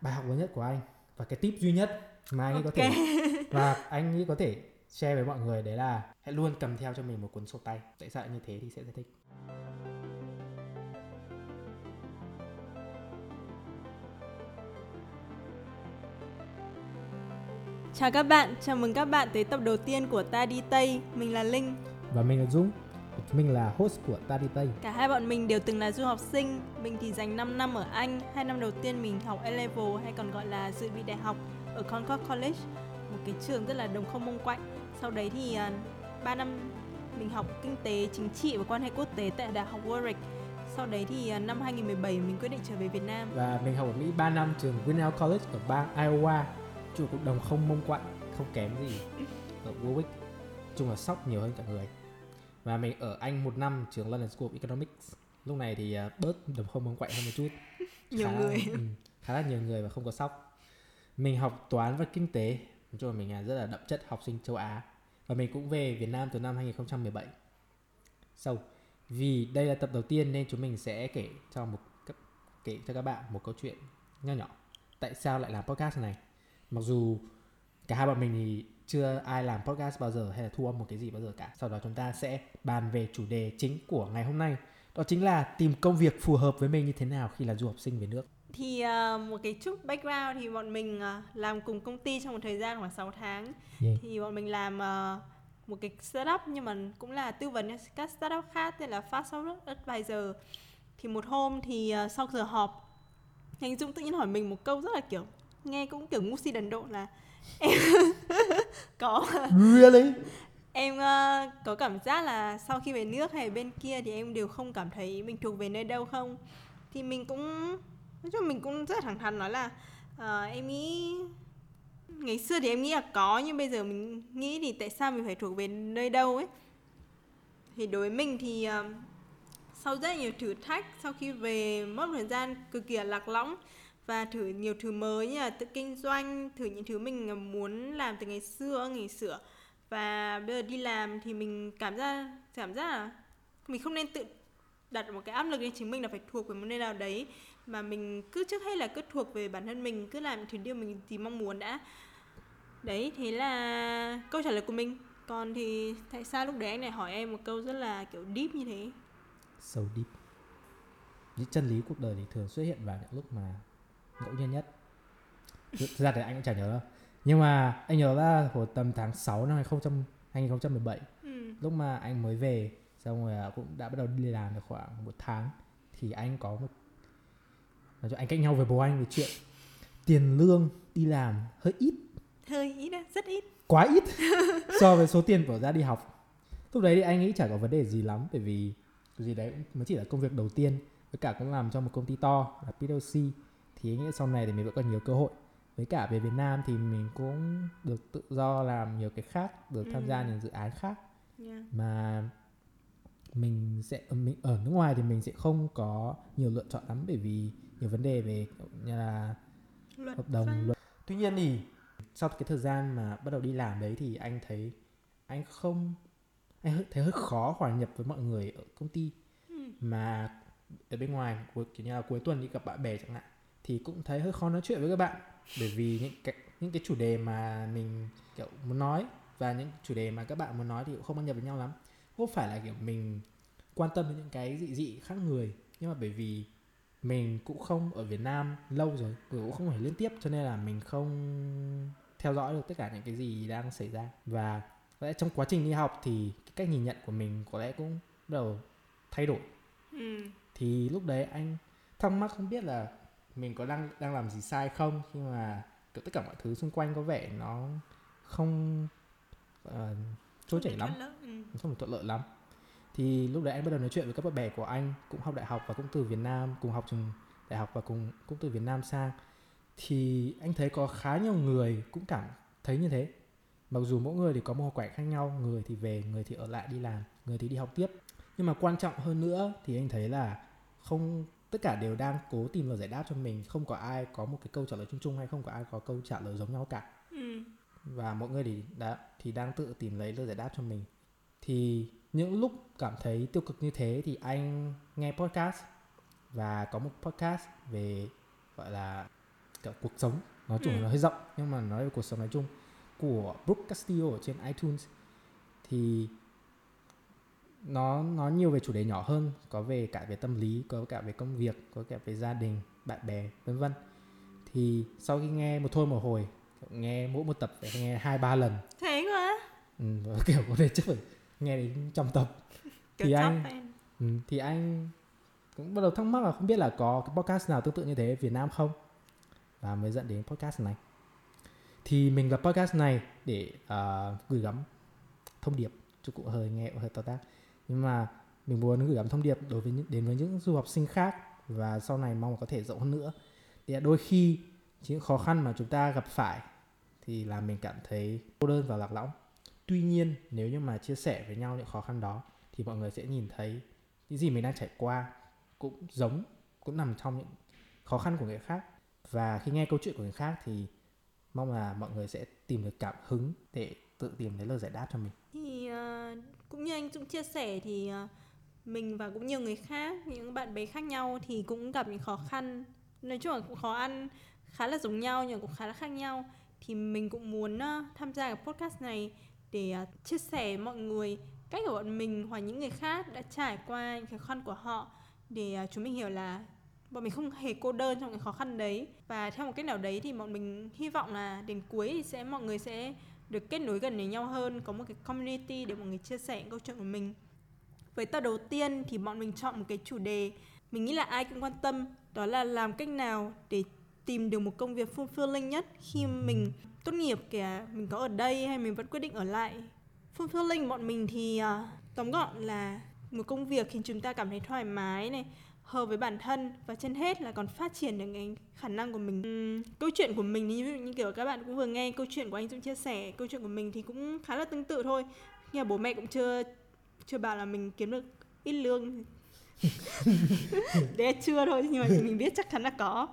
bài học lớn nhất của anh và cái tip duy nhất mà anh ấy có thể và anh ấy có thể share với mọi người đấy là hãy luôn cầm theo cho mình một cuốn sổ tay tại sao như thế thì sẽ giải thích Chào các bạn, chào mừng các bạn tới tập đầu tiên của Ta Đi Tây. Mình là Linh. và mình là Dũng mình là host của ta đi tây Cả hai bọn mình đều từng là du học sinh. Mình thì dành 5 năm ở Anh. Hai năm đầu tiên mình học A-level hay còn gọi là dự bị đại học ở Concord College, một cái trường rất là đồng không mông quạnh. Sau đấy thì à, 3 năm mình học kinh tế, chính trị và quan hệ quốc tế tại Đại học Warwick. Sau đấy thì à, năm 2017 mình quyết định trở về Việt Nam. và mình học ở Mỹ 3 năm trường Grinnell College ở bang Iowa trường cũng đồng không mông quạnh không kém gì ở Warwick chung là sóc nhiều hơn cả người và mình ở Anh một năm trường London School of Economics. Lúc này thì à, bớt đồng không mông quạnh hơn một chút. Nhiều khá, người. ừ, khá là nhiều người và không có sóc. Mình học toán và kinh tế. Nói chung là mình là rất là đậm chất học sinh châu Á. Và mình cũng về Việt Nam từ năm 2017 so vì đây là tập đầu tiên nên chúng mình sẽ kể cho một kể cho các bạn một câu chuyện nho nhỏ. Tại sao lại làm podcast này? Mặc dù cả hai bọn mình thì chưa ai làm podcast bao giờ hay là thu âm một cái gì bao giờ cả sau đó chúng ta sẽ bàn về chủ đề chính của ngày hôm nay đó chính là tìm công việc phù hợp với mình như thế nào khi là du học sinh về nước Thì à, một cái chút background thì bọn mình à, làm cùng công ty trong một thời gian khoảng 6 tháng. Yeah. Thì bọn mình làm à, một cái startup nhưng mà cũng là tư vấn cho các startup khác tên là Fast Startup Advisor. Thì một hôm thì à, sau giờ họp anh Dũng tự nhiên hỏi mình một câu rất là kiểu nghe cũng kiểu ngu si đần độn là em có. Really? Em ờ, có cảm giác là sau khi về nước hay bên kia thì em đều không cảm thấy mình thuộc về nơi đâu không? Thì mình cũng nói chung mình cũng rất thẳng thắn nói là ờ, em nghĩ ngày xưa thì em nghĩ là có nhưng bây giờ mình nghĩ thì tại sao mình phải thuộc về nơi đâu ấy? Thì đối với mình thì ờ, sau rất nhiều thử thách sau khi về mất thời gian cực kỳ là lạc lõng và thử nhiều thứ mới như là tự kinh doanh, thử những thứ mình ờ, muốn làm từ ngày xưa ngày xưa và bây giờ đi làm thì mình cảm giác cảm giác là mình không nên tự đặt một cái áp lực lên chính mình là phải thuộc về một nơi nào đấy, mà mình cứ trước hết là cứ thuộc về bản thân mình, cứ làm thứ điều mình thì mong muốn đã. Đấy, thế là câu trả lời của mình. Còn thì tại sao lúc đấy anh lại hỏi em một câu rất là kiểu deep như thế? So deep. Những chân lý cuộc đời thì thường xuất hiện vào những lúc mà ngẫu nhiên nhất. Thực ra thì anh cũng chả nhớ đâu. Nhưng mà anh nhớ là hồi tầm tháng 6 năm 2000 2017 ừ. lúc mà anh mới về xong rồi à, cũng đã bắt đầu đi làm được khoảng một tháng thì anh có một nói anh cách nhau với bố anh về chuyện tiền lương đi làm hơi ít. Hơi ít á rất ít. Quá ít so với số tiền bỏ ra đi học. Lúc đấy thì anh nghĩ chả có vấn đề gì lắm bởi vì cái gì đấy mới chỉ là công việc đầu tiên với cả cũng làm cho một công ty to là PwC thì anh nghĩ sau này thì mình vẫn còn nhiều cơ hội với cả về Việt Nam thì mình cũng được tự do làm nhiều cái khác được tham gia Ừ. nhiều dự án khác yeah. mà mình sẽ ở mình ở nước ngoài thì mình sẽ không có nhiều lựa chọn lắm bởi vì nhiều vấn đề về như là luật hợp đồng luật tuy nhiên thì sau cái thời gian mà bắt đầu đi làm đấy thì anh thấy anh không anh thấy hơi khó hòa nhập với mọi người ở công ty Ừ. mà ở bên ngoài cuối kiểu như là cuối tuần đi gặp bạn bè chẳng hạn thì cũng thấy hơi khó nói chuyện với các bạn. Bởi vì những cái những cái chủ đề mà mình kiểu muốn nói và những chủ đề mà các bạn muốn nói thì cũng không ăn nhập với nhau lắm. Không phải là kiểu mình quan tâm đến những cái dị dị khác người nhưng mà bởi vì mình cũng không ở Việt Nam lâu rồi rồi cũng không phải liên tiếp cho nên là mình không theo dõi được tất cả những cái gì đang xảy ra. Và có lẽ trong quá trình đi học thì cái cách nhìn nhận của mình có lẽ cũng bắt đầu thay đổi. Ừ. thì lúc đấy anh thắc mắc không biết là mình có đang đang làm gì sai không? Khi mà kiểu tất cả mọi thứ xung quanh có vẻ nó không uh, trôi chảy lắm. Ừ. không được thuận lợi lắm. Thì lúc đấy anh bắt đầu nói chuyện với các bạn bè của anh cũng học đại học và cũng từ Việt Nam cùng học trường đại học và cùng cũng từ Việt Nam sang. Thì anh thấy có khá nhiều người cũng cảm thấy như thế. Mặc dù mỗi người thì có một hoàn cảnh khác nhau người thì về người thì ở lại đi làm người thì đi học tiếp. Nhưng mà quan trọng hơn nữa thì anh thấy là không tất cả đều đang cố tìm lời giải đáp cho mình. Không có ai có một cái câu trả lời chung chung hay không có ai có câu trả lời giống nhau cả. Ừ. và mọi người thì đã thì đang tự tìm lấy lời giải đáp cho mình. Thì những lúc cảm thấy tiêu cực như thế thì anh nghe podcast và có một podcast về gọi là cả cuộc sống. Nói chung Ừ. nó hơi rộng nhưng mà nói về cuộc sống nói chung của Brooke Castillo ở trên iTunes. Thì nó nó nhiều về chủ đề nhỏ hơn có về cả về tâm lý có cả về công việc có cả về gia đình bạn bè vân vân. Thì sau khi nghe một thôi một hồi nghe mỗi một tập phải nghe hai ba lần. Thế quá ừ, kiểu có thể chắc phải nghe đến trăm tập. Thì anh- ừ, thì anh cũng bắt đầu thắc mắc là không biết là có cái podcast nào tương tự như thế ở Việt Nam không? Và mới dẫn đến podcast này. Thì mình lập podcast này để ờ, gửi gắm thông điệp chứ cũng hơi nghe hơi to tác nhưng mà mình muốn gửi gắm thông điệp đối với đến với những du học sinh khác và sau này mong có thể rộng hơn nữa. Thì đôi khi những khó khăn mà chúng ta gặp phải thì làm mình cảm thấy cô đơn và lạc lõng. Tuy nhiên, nếu như mà chia sẻ với nhau những khó khăn đó thì mọi người sẽ nhìn thấy những gì mình đang trải qua cũng giống, cũng nằm trong những khó khăn của người khác. Và khi nghe câu chuyện của người khác thì mong là mọi người sẽ tìm được cảm hứng để tự tìm thấy lời giải đáp cho mình. Ờ, cũng như anh Dũng chia sẻ thì ờ, mình và cũng nhiều người khác, những bạn bè khác nhau thì cũng gặp những khó khăn. Nói chung là cũng khó ăn, khá là giống nhau nhưng cũng khá là khác nhau. Thì mình cũng muốn ờ, tham gia cái podcast này để chia sẻ mọi người cách của bọn mình hoặc những người khác đã trải qua những khó khăn của họ để chúng mình hiểu là bọn mình không hề cô đơn trong cái khó khăn đấy. Và theo một cách nào đấy thì bọn mình hy vọng là đến cuối thì sẽ, mọi người sẽ được kết nối gần với nhau hơn có một cái community để mọi người chia sẻ những câu chuyện của mình. Với tập đầu tiên thì bọn mình chọn một cái chủ đề mình nghĩ là ai cũng quan tâm đó là làm cách nào để tìm được một công việc fulfilling nhất khi mình tốt nghiệp kể mình có ở đây hay mình vẫn quyết định ở lại. Fulfilling bọn mình thì uh, tóm gọn là một công việc khiến chúng ta cảm thấy thoải mái này hợp với bản thân và trên hết là còn phát triển được cái khả năng của mình. Ừm, câu chuyện của mình ví dụ như kiểu các bạn cũng vừa nghe câu chuyện của anh Dũng chia sẻ câu chuyện của mình thì cũng khá là tương tự thôi. Nhưng mà bố mẹ cũng chưa chưa bảo là mình kiếm được ít lương. Đấy là chưa thôi nhưng mà mình biết chắc chắn là có.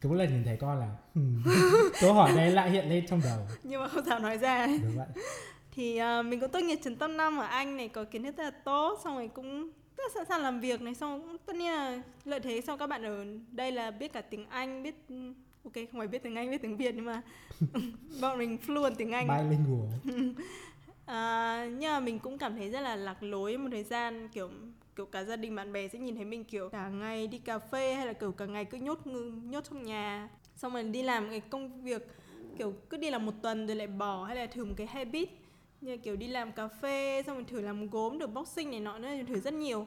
Cứ mỗi lần nhìn thấy con là hmm, câu hỏi này lại hiện lên trong đầu. Nhưng mà không dám nói ra. Đúng vậy. Thì à, mình cũng tốt nghiệp trường top 5 ở Anh này có kiến thức rất là tốt xong rồi cũng rất sẵn sàng làm việc này xong tất nhiên là lợi thế xong các bạn ở đây là biết cả tiếng Anh biết ok không phải biết tiếng Anh biết tiếng Việt nhưng mà bọn mình fluent tiếng Anh. Bilingual. À, nhưng mà mình cũng cảm thấy rất là lạc lối một thời gian kiểu kiểu cả gia đình bạn bè sẽ nhìn thấy mình kiểu cả ngày đi cà phê hay là kiểu cả ngày cứ nhốt nhốt trong nhà. Xong rồi đi làm cái công việc kiểu cứ đi làm một tuần rồi lại bỏ hay là thử một cái habit như kiểu đi làm cà phê xong rồi thử làm gốm được boxing này nọ nữa thử rất nhiều.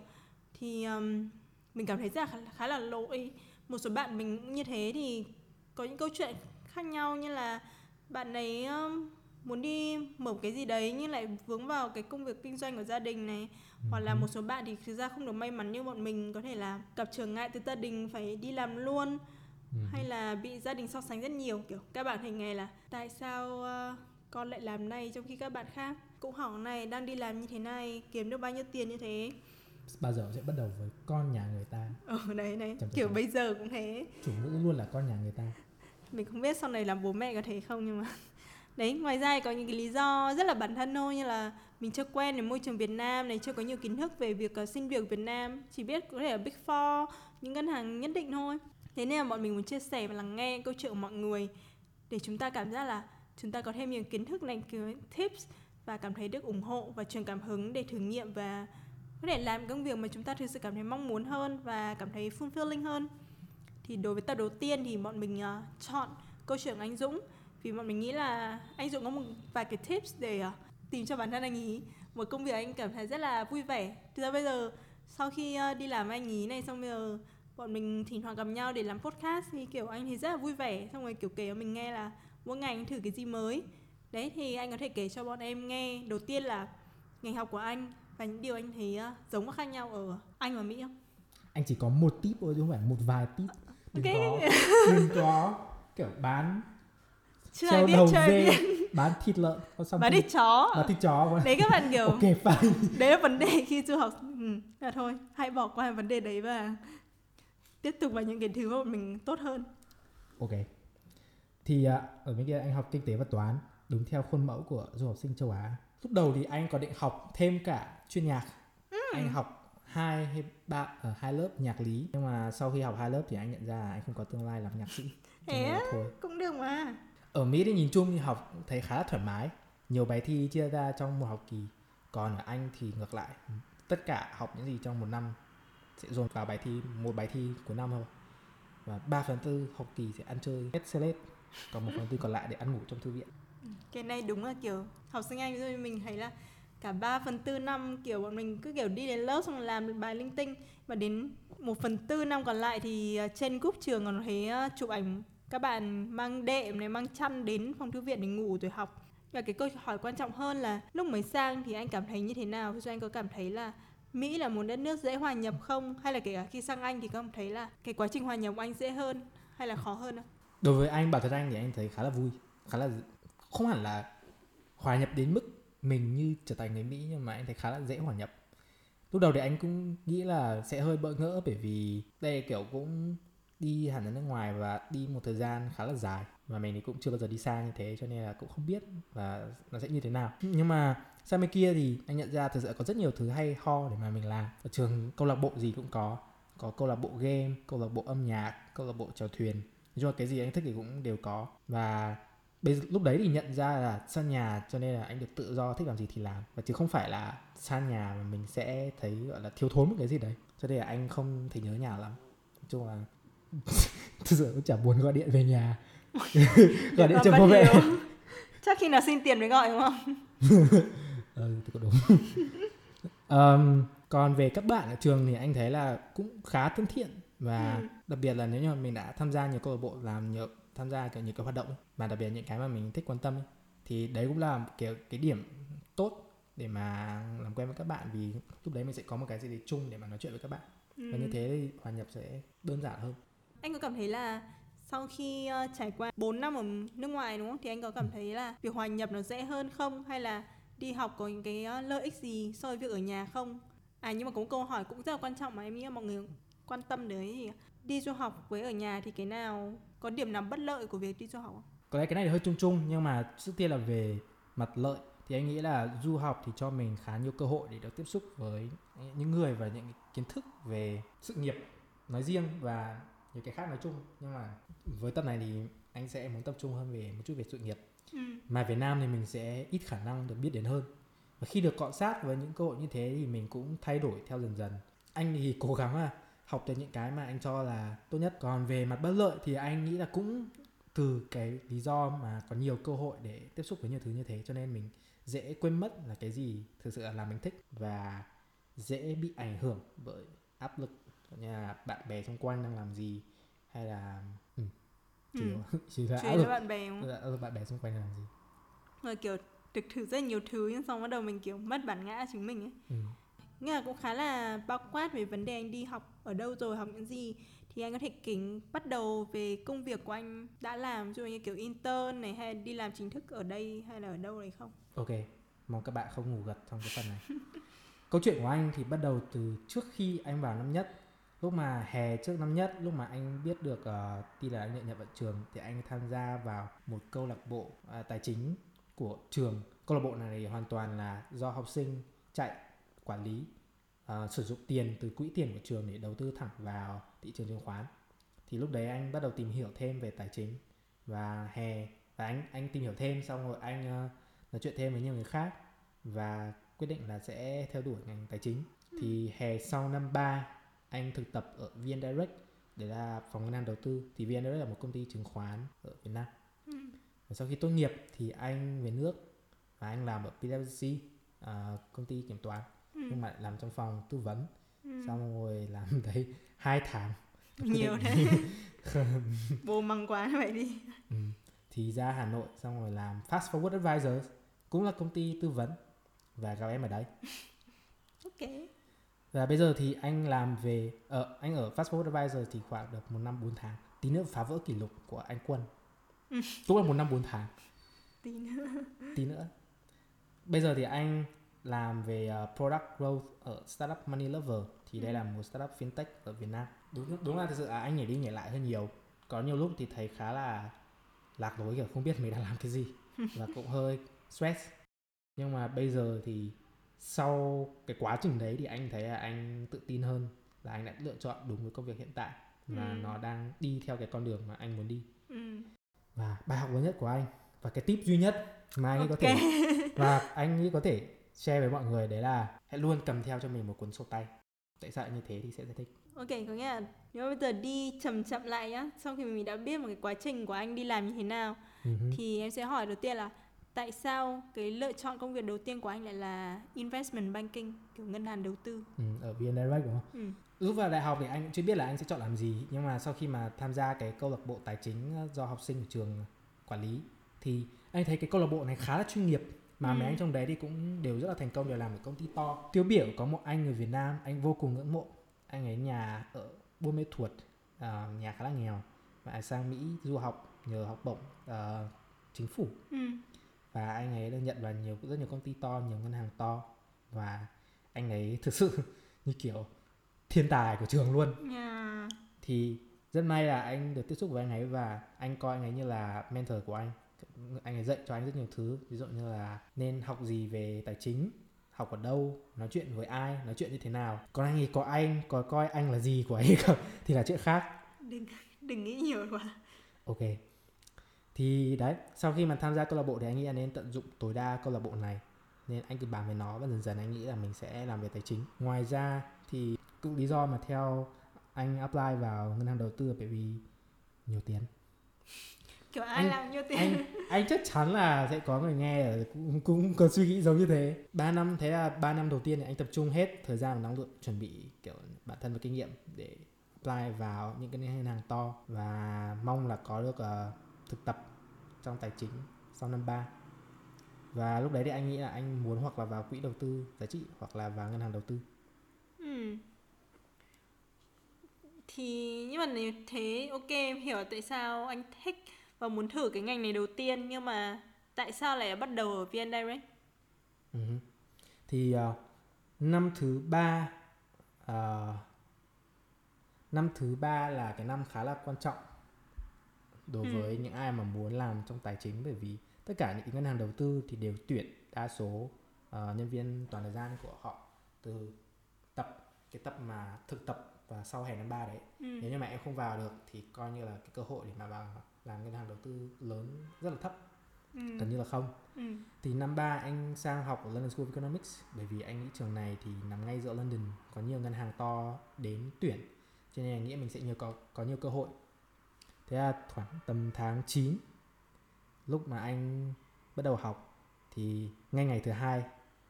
Thì um, mình cảm thấy rất là khá, khá là lỗi. Một số bạn mình cũng như thế thì có những câu chuyện khác nhau như là bạn ấy um, muốn đi mở cái gì đấy nhưng lại vướng vào cái công việc kinh doanh của gia đình này. Hoặc là một số bạn thì thực ra không được may mắn như bọn mình có thể là gặp trở ngại từ gia đình phải đi làm luôn Ừ. hay là bị gia đình so sánh rất nhiều. Kiểu các bạn thành ngày là tại sao ờ, con lại làm này trong khi các bạn khác? Cũng học này đang đi làm như thế này kiếm được bao nhiêu tiền như thế? Bao giờ sẽ bắt đầu với con nhà người ta? Ở đấy đấy. Chấm kiểu chấm. bây giờ cũng thế. Chủ ngữ luôn là con nhà người ta. Mình không biết sau này làm bố mẹ có thể không nhưng mà đấy ngoài ra có những cái lý do rất là bản thân thôi như là mình chưa quen với môi trường Việt Nam này chưa có nhiều kiến thức về việc uh, xin việc Việt Nam. Chỉ biết có thể ở Big Four những ngân hàng nhất định thôi. Thế nên là bọn mình muốn chia sẻ và lắng nghe câu chuyện của mọi người để chúng ta cảm giác là chúng ta có thêm những kiến thức này kiểu tips và cảm thấy được ủng hộ và truyền cảm hứng để thử nghiệm và có thể làm công việc mà chúng ta thực sự cảm thấy mong muốn hơn và cảm thấy fulfilling hơn. Thì đối với tập đầu tiên thì bọn mình uh, chọn câu chuyện của anh Dũng. Vì bọn mình nghĩ là anh Dũng có một vài cái tips để uh, tìm cho bản thân anh ý. Một công việc anh cảm thấy rất là vui vẻ. Từ ra bây giờ sau khi uh, đi làm anh ý này xong bây giờ bọn mình thỉnh thoảng gặp nhau để làm podcast thì kiểu anh thì rất là vui vẻ. Xong rồi kiểu kể cho mình nghe là mỗi ngày anh thử cái gì mới. Đấy thì anh có thể kể cho bọn em nghe. Đầu tiên là ngành học của anh và những điều anh thấy uh, giống và khác nhau ở Anh và Mỹ không? anh chỉ có một tip thôi chứ không phải một vài tip. Đừng Ok. có đừng có kiểu bán Chưa treo biết đầu chưa ai dê biết. bán thịt lợn. Có xong Bán thịt chó. bán thịt chó. Đấy các bạn kiểu ok fine. đấy là vấn đề khi du học. Ừ, là thôi hãy bỏ qua vấn đề đấy và tiếp tục vào những cái thứ mà mình tốt hơn. Ok thì à, ở bên kia anh học kinh tế và toán đúng theo khuôn mẫu của du học sinh châu Á. Lúc đầu thì anh có định học thêm cả chuyên nhạc. Anh học hai hay ba ở hai lớp nhạc lý. Nhưng mà sau khi học hai lớp thì anh nhận ra là anh không có tương lai làm nhạc sĩ. Thế thôi. Cũng được mà. Ở Mỹ thì nhìn chung thì học thấy khá là thoải mái. Nhiều bài thi chia ra trong một học kỳ. Còn ở Anh thì ngược lại tất cả học những gì trong một năm sẽ dồn vào bài thi một bài thi cuối năm thôi. Và 3 phần tư học kỳ sẽ ăn chơi hết select còn một phần tư còn lại để ăn ngủ trong thư viện. Ừ, cái này đúng là kiểu học sinh Anh rồi mình thấy là cả 3 phần tư năm, kiểu bọn mình cứ kiểu đi đến lớp xong làm bài linh tinh. Và đến một phần tư năm còn lại thì ờ, trên group trường còn thấy ờ, chụp ảnh các bạn mang đệm này, mang chăn đến phòng thư viện để ngủ rồi học. Và cái câu hỏi quan trọng hơn là lúc mới sang thì anh cảm thấy như thế nào? Cho anh có cảm thấy là Mỹ là một đất nước dễ hòa nhập không? Hay là kể cả khi sang Anh thì có cảm thấy là cái quá trình hòa nhập của anh dễ hơn hay là khó hơn không? Đối với anh, bản thân anh thì anh thấy khá là vui, khá là không hẳn là hòa nhập đến mức mình như trở thành người Mỹ, nhưng mà anh thấy khá là dễ hòa nhập. Lúc đầu thì anh cũng nghĩ là sẽ hơi bỡ ngỡ bởi vì đây kiểu cũng đi hẳn ở nước ngoài và đi một thời gian khá là dài và mình thì cũng chưa bao giờ đi xa như thế, cho nên là cũng không biết là nó sẽ như thế nào. Nhưng mà sang bên kia thì anh nhận ra thực sự có rất nhiều thứ hay ho để mà mình làm. Ở trường câu lạc bộ gì cũng có có câu lạc bộ game, câu lạc bộ âm nhạc, câu lạc bộ chèo thuyền là cái gì anh thích thì cũng đều có. Và bây lúc đấy thì nhận ra là xa nhà cho nên là anh được tự do thích làm gì thì làm. Và chứ không phải là xa nhà mà mình sẽ thấy gọi là thiếu thốn một cái gì đấy. Cho nên là anh không thể nhớ nhà lắm. Nói chung là thực sự cũng chả buồn gọi điện về nhà. Gọi điện Và cho bắt bố mẹ. chắc khi nào xin tiền mới gọi đúng không? Ừ thì cũng đúng. Ờm, còn về các bạn ở trường thì anh thấy là cũng khá thân thiện và Ừ. đặc biệt là nếu như mình đã tham gia nhiều câu lạc bộ làm nhiều tham gia cả nhiều cái hoạt động mà đặc biệt những cái mà mình thích quan tâm ấy, thì đấy cũng là một cái điểm tốt để mà làm quen với các bạn vì lúc đấy mình sẽ có một cái gì đấy chung để mà nói chuyện với các bạn và như Ừ. thế thì hòa nhập sẽ đơn giản hơn Anh có cảm thấy là sau khi ờ, trải qua 4 năm ở nước ngoài đúng không? Thì anh có cảm thấy là việc hòa nhập nó dễ hơn không? Hay là đi học có những cái ờ, lợi ích gì so với việc ở nhà không? À nhưng mà có một câu hỏi cũng rất là quan trọng mà em nghĩ là mọi người quan tâm đến thì đi du học với ở nhà thì cái nào có điểm nào bất lợi của việc đi du học không? có lẽ cái này thì hơi chung chung nhưng mà trước tiên là về mặt lợi thì anh nghĩ là du học thì cho mình khá nhiều cơ hội để được tiếp xúc với những người và những kiến thức về sự nghiệp nói riêng và nhiều cái khác nói chung. Nhưng mà với tập này thì anh sẽ muốn tập trung hơn về một chút về sự nghiệp. Ừ. mà Việt Nam thì mình sẽ ít khả năng được biết đến hơn. Và khi được cọ sát với những cơ hội như thế thì mình cũng thay đổi theo dần dần. Anh thì cố gắng là học từ những cái mà anh cho là tốt nhất còn về mặt bất lợi thì anh nghĩ là cũng từ cái lý do mà có nhiều cơ hội để tiếp xúc với nhiều thứ như thế cho nên mình dễ quên mất là cái gì thực sự là làm mình thích và dễ bị ảnh hưởng bởi áp lực như là bạn bè xung quanh đang làm gì hay là ừ, chủ Ừ. yếu chỉ là Chủ áp lực, bạn bè không? bạn bè xung quanh làm gì Rồi kiểu được thử rất nhiều thứ nhưng xong bắt đầu mình kiểu mất bản ngã chính mình ấy. ừ. Nghĩa là cũng khá là bao quát về vấn đề anh đi học ở đâu rồi, học những gì Thì anh có thể kính bắt đầu về công việc của anh đã làm Ví dụ như kiểu intern này hay đi làm chính thức ở đây hay là ở đâu đấy không? Ok, mong các bạn không ngủ gật trong cái phần này. Câu chuyện của anh thì bắt đầu từ trước khi anh vào năm nhất. Lúc mà hè trước năm nhất, lúc mà anh biết được uh, tin là anh nhận nhập vào trường thì anh tham gia vào một câu lạc bộ uh, tài chính của trường. Câu lạc bộ này thì hoàn toàn là do học sinh chạy quản lý à, sử dụng tiền từ quỹ tiền của trường để đầu tư thẳng vào thị trường chứng khoán. Thì lúc đấy anh bắt đầu tìm hiểu thêm về tài chính và hè và anh anh tìm hiểu thêm xong rồi anh ờ, nói chuyện thêm với nhiều người khác và quyết định là sẽ theo đuổi ngành tài chính. Thì hè sau năm 3 anh thực tập ở VN Direct để là phòng ngân hàng đầu tư. Thì VN Direct là một công ty chứng khoán ở Việt Nam. Và sau khi tốt nghiệp thì anh về nước và anh làm ở PwC à, công ty kiểm toán nhưng mà làm trong phòng tư vấn Ừ. xong rồi làm đấy hai tháng Nhiều đấy Bố măng quá vậy đi Ừ. Thì ra Hà Nội xong rồi làm Fast Forward Advisors cũng là công ty tư vấn và gặp em ở đấy. Ok Và bây giờ thì anh làm về ở anh ở Fast Forward Advisors thì khoảng được một năm 4 tháng. Tí nữa phá vỡ kỷ lục của anh Quân. Cũng là một năm 4 tháng, Tí nữa tí nữa. Bây giờ thì anh làm về uh, product growth ở startup Money Lover thì đây là một startup fintech ở Việt Nam. Đúng đúng là thực sự là anh nhảy đi nhảy lại hơn nhiều. Có nhiều lúc thì thấy khá là lạc lối kiểu không biết mình đang làm cái gì và cũng hơi stress. Nhưng mà bây giờ thì sau cái quá trình đấy thì anh thấy là anh tự tin hơn là anh đã lựa chọn đúng với công việc hiện tại và Ừ. nó đang đi theo cái con đường mà anh muốn đi. ừ. ừ. và bài học lớn nhất của anh và cái tip duy nhất mà anh ấy có thể và anh có thể share với mọi người đấy là hãy luôn cầm theo cho mình một cuốn sổ tay. Tại sao như thế thì sẽ giải thích. Ok, có nghĩa là nếu bây giờ đi chậm chậm lại nhá Sau khi mình đã biết một cái quá trình của anh đi làm như thế nào hứ. Thì em sẽ hỏi đầu tiên là Tại sao cái lựa chọn công việc đầu tiên của anh lại là investment banking Kiểu ngân hàng đầu tư? Ừ, ở VN Direct đúng không? Ừ. lúc vào đại học thì anh cũng chưa biết là anh sẽ chọn làm gì nhưng mà sau khi mà tham gia cái câu lạc bộ tài chính do học sinh của trường quản lý thì anh thấy cái câu lạc bộ này khá là chuyên nghiệp mà Ừ. mấy anh trong đấy thì cũng đều rất là thành công đều làm ở công ty to. Tiêu biểu có một anh người Việt Nam anh vô cùng ngưỡng mộ. Anh ấy nhà ở Buôn Mê Thuột à, nhà khá là nghèo. Và sang Mỹ du học nhờ học bổng ờ, chính phủ. Ừ. và anh ấy được nhận vào nhiều rất nhiều công ty to nhiều ngân hàng to. Và anh ấy thực sự như kiểu thiên tài của trường luôn. Yeah. thì rất may là anh được tiếp xúc với anh ấy và anh coi anh ấy như là mentor của anh anh ấy dạy cho anh rất nhiều thứ. Ví dụ như là nên học gì về tài chính học ở đâu nói chuyện với ai nói chuyện như thế nào. Còn anh ấy có anh có coi anh là gì của anh ấy không? Thì là chuyện khác. Đừng, đừng nghĩ nhiều quá. Ok. Thì đấy sau khi mà tham gia câu lạc bộ thì anh nghĩ là nên tận dụng tối đa câu lạc bộ này. Nên anh cứ bàn với nó và dần dần anh nghĩ là mình sẽ làm về tài chính. Ngoài ra thì cũng lý do mà theo anh apply vào ngân hàng đầu tư là bởi vì nhiều tiền Kiểu ai Anh- làm nhiêu tiền. anh anh chắc chắn là sẽ có người nghe ở cũng, cũng có suy nghĩ giống như thế. 3 năm thế là 3 năm đầu tiên thì anh tập trung hết thời gian và năng lượng chuẩn bị kiểu bản thân và kinh nghiệm để apply vào những cái ngân hàng to và mong là có được ờ, thực tập trong tài chính sau năm 3 và lúc đấy thì anh nghĩ là anh muốn hoặc là vào quỹ đầu tư giá trị hoặc là vào ngân hàng đầu tư. Ừ. Thì nhưng mà nếu thế ok em hiểu tại sao anh thích và muốn thử cái ngành này đầu tiên Nhưng mà tại sao lại bắt đầu ở VN Direct Ừ. Thì ờ, năm thứ ba ờ, năm thứ ba là cái năm khá là quan trọng đối Ừ. với những ai mà muốn làm trong tài chính bởi vì tất cả những ngân hàng đầu tư thì đều tuyển đa số ờ, nhân viên toàn thời gian của họ từ tập cái tập mà thực tập và sau hè năm ba đấy ừ. nếu như mà em không vào được thì coi như là cái cơ hội để mà vào làm ngân hàng đầu tư lớn rất là thấp. Ừ. gần như là không. Ừ. thì năm ba anh sang học ở London School of Economics bởi vì anh nghĩ trường này thì nằm ngay giữa London có nhiều ngân hàng to đến tuyển. Cho nên anh nghĩ mình sẽ nhiều có có nhiều cơ hội. Thế là khoảng tầm tháng 9 lúc mà anh bắt đầu học thì ngay ngày thứ hai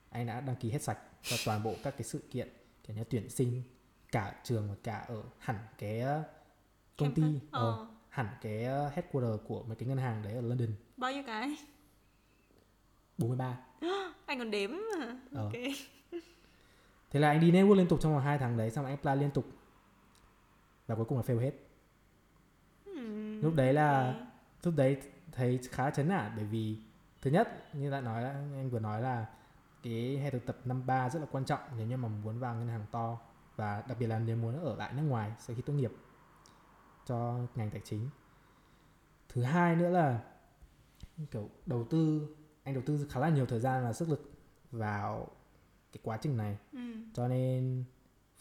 anh đã đăng ký hết sạch cho toàn bộ các cái sự kiện kiểu như tuyển sinh cả trường và cả ở hẳn cái ờ, công ty. Ờ, Ờ. hẳn cái ờ, headquarter của mấy cái ngân hàng đấy ở London. Bao nhiêu cái? 43 Anh còn đếm mà. Ờ. Ok. Thế là anh đi network liên tục trong vòng 2 tháng đấy Xong anh apply liên tục. Và cuối cùng là fail hết. Ừ. Lúc đấy là ok. Lúc đấy thấy khá chấn nản Bởi vì thứ nhất như đã nói anh vừa nói là Cái hè thực tập năm 3 rất là quan trọng Nếu như mà muốn vào ngân hàng to. Và đặc biệt là nếu muốn ở lại nước ngoài Sau khi tốt nghiệp Cho ngành tài chính Thứ hai nữa là Kiểu đầu tư Anh đầu tư khá là nhiều thời gian và sức lực Vào cái quá trình này Ừ. cho nên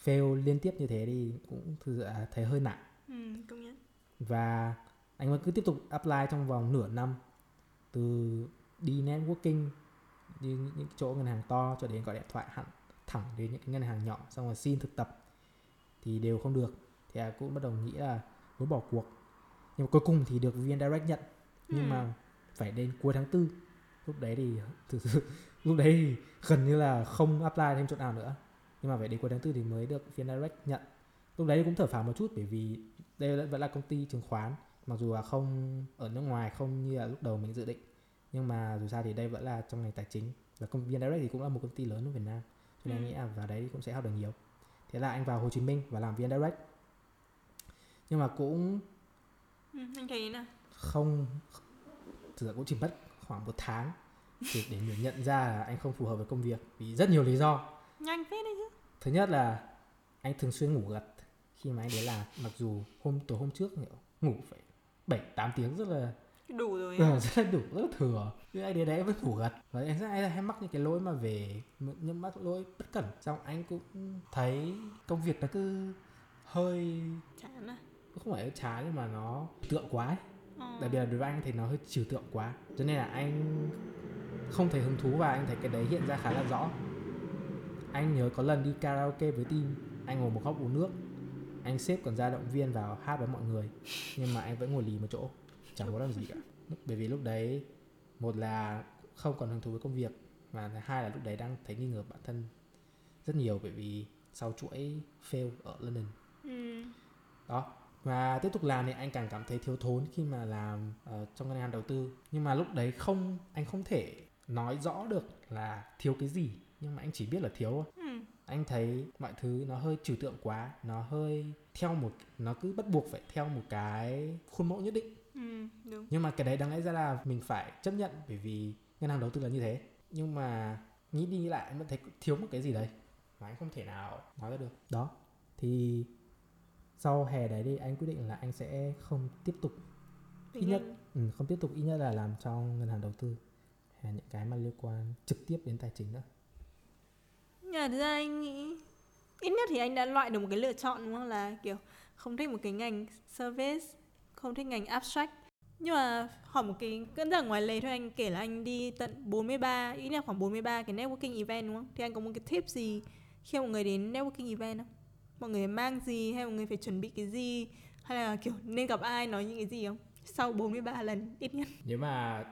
fail liên tiếp như thế thì cũng thực sự là thấy hơi nặng Ừ. Công nhận và anh vẫn cứ tiếp tục apply trong vòng nửa năm từ đi networking đi những, chỗ ngân hàng to cho đến gọi điện thoại hẳn thẳng đến những cái ngân hàng nhỏ xong rồi xin thực tập thì đều không được thì à, cũng bắt đầu nghĩ là muốn bỏ cuộc. Nhưng mà cuối cùng thì được VN Direct nhận. Nhưng Ừ. mà phải đến cuối tháng tư. Lúc đấy thì thực sự lúc đấy thì gần như là không apply thêm chỗ nào nữa. Nhưng mà phải đến cuối tháng tư thì mới được VN Direct nhận. Lúc đấy cũng thở phào một chút bởi vì đây vẫn- là công ty chứng khoán. Mặc dù là không ở nước ngoài không như là lúc đầu mình dự định. Nhưng mà dù sao thì đây vẫn là trong ngành tài chính. Và công VN Direct thì cũng là một công ty lớn ở Việt Nam. Cho nên Ừ. nghĩ là vào đấy cũng sẽ học được nhiều. Thế là anh vào Hồ Chí Minh và làm VN Direct nhưng mà cũng ừ. Anh thấy nào? không thực ra cũng chỉ mất khoảng một tháng thì để mình nhận ra là anh không phù hợp với công việc vì rất nhiều lý do. Nhanh phết đấy chứ. Thứ nhất là anh thường xuyên ngủ gật. Khi mà anh đến làm mặc dù hôm tối hôm trước ngủ phải bảy tám tiếng rất là Đủ rồi ờ, rất là đủ rất là thừa. Nhưng anh đến đấy vẫn ngủ gật. Và anh rất hay, hay mắc những cái lỗi mà về những mắc lỗi bất cẩn. Xong anh cũng thấy công việc nó cứ hơi Chán à không phải chán nhưng mà nó tượng quá ấy. Ờ. đặc biệt là đối với anh thì nó hơi trừu tượng quá cho nên là anh không thấy hứng thú và anh thấy cái đấy hiện ra khá là rõ anh nhớ có lần đi karaoke với team anh ngồi một góc uống nước anh sếp còn ra động viên vào hát với mọi người nhưng mà anh vẫn ngồi lì một chỗ chẳng có làm gì cả bởi vì lúc đấy một là không còn hứng thú với công việc và thứ hai là lúc đấy đang thấy nghi ngờ bản thân rất nhiều bởi vì sau chuỗi fail ở London Ừ. đó và tiếp tục làm thì anh càng cảm thấy thiếu thốn khi mà làm ờ, trong ngân hàng đầu tư nhưng mà lúc đấy không anh không thể nói rõ được là thiếu cái gì nhưng mà anh chỉ biết là thiếu thôi. Ừ. anh thấy mọi thứ nó hơi trừu tượng quá nó hơi theo một nó cứ bắt buộc phải theo một cái khuôn mẫu nhất định Ừ. Đúng. nhưng mà cái đấy đáng lẽ ra là mình phải chấp nhận bởi vì ngân hàng đầu tư là như thế nhưng mà nghĩ đi nghĩ lại anh vẫn thấy thiếu một cái gì đấy mà anh không thể nào nói ra được đó thì sau hè đấy thì anh quyết định là anh sẽ không tiếp tục ít nhất ừ, không tiếp tục ít nhất là làm trong ngân hàng đầu tư hay những cái mà liên quan trực tiếp đến tài chính nữa Nhưng mà ra anh nghĩ ít nhất thì anh đã loại được một cái lựa chọn đúng không là kiểu không thích một cái ngành service, không thích ngành abstract. Nhưng mà hỏi một cái cân giản ngoài lề thôi anh kể là anh đi tận 43, ít nhất khoảng 43 cái networking event đúng không? Thì anh có một cái tip gì khi mọi người đến networking event không? Mọi người mang gì hay mọi người phải chuẩn bị cái gì hay là kiểu nên gặp ai nói những cái gì không? Sau 43 lần ít nhất. nếu mà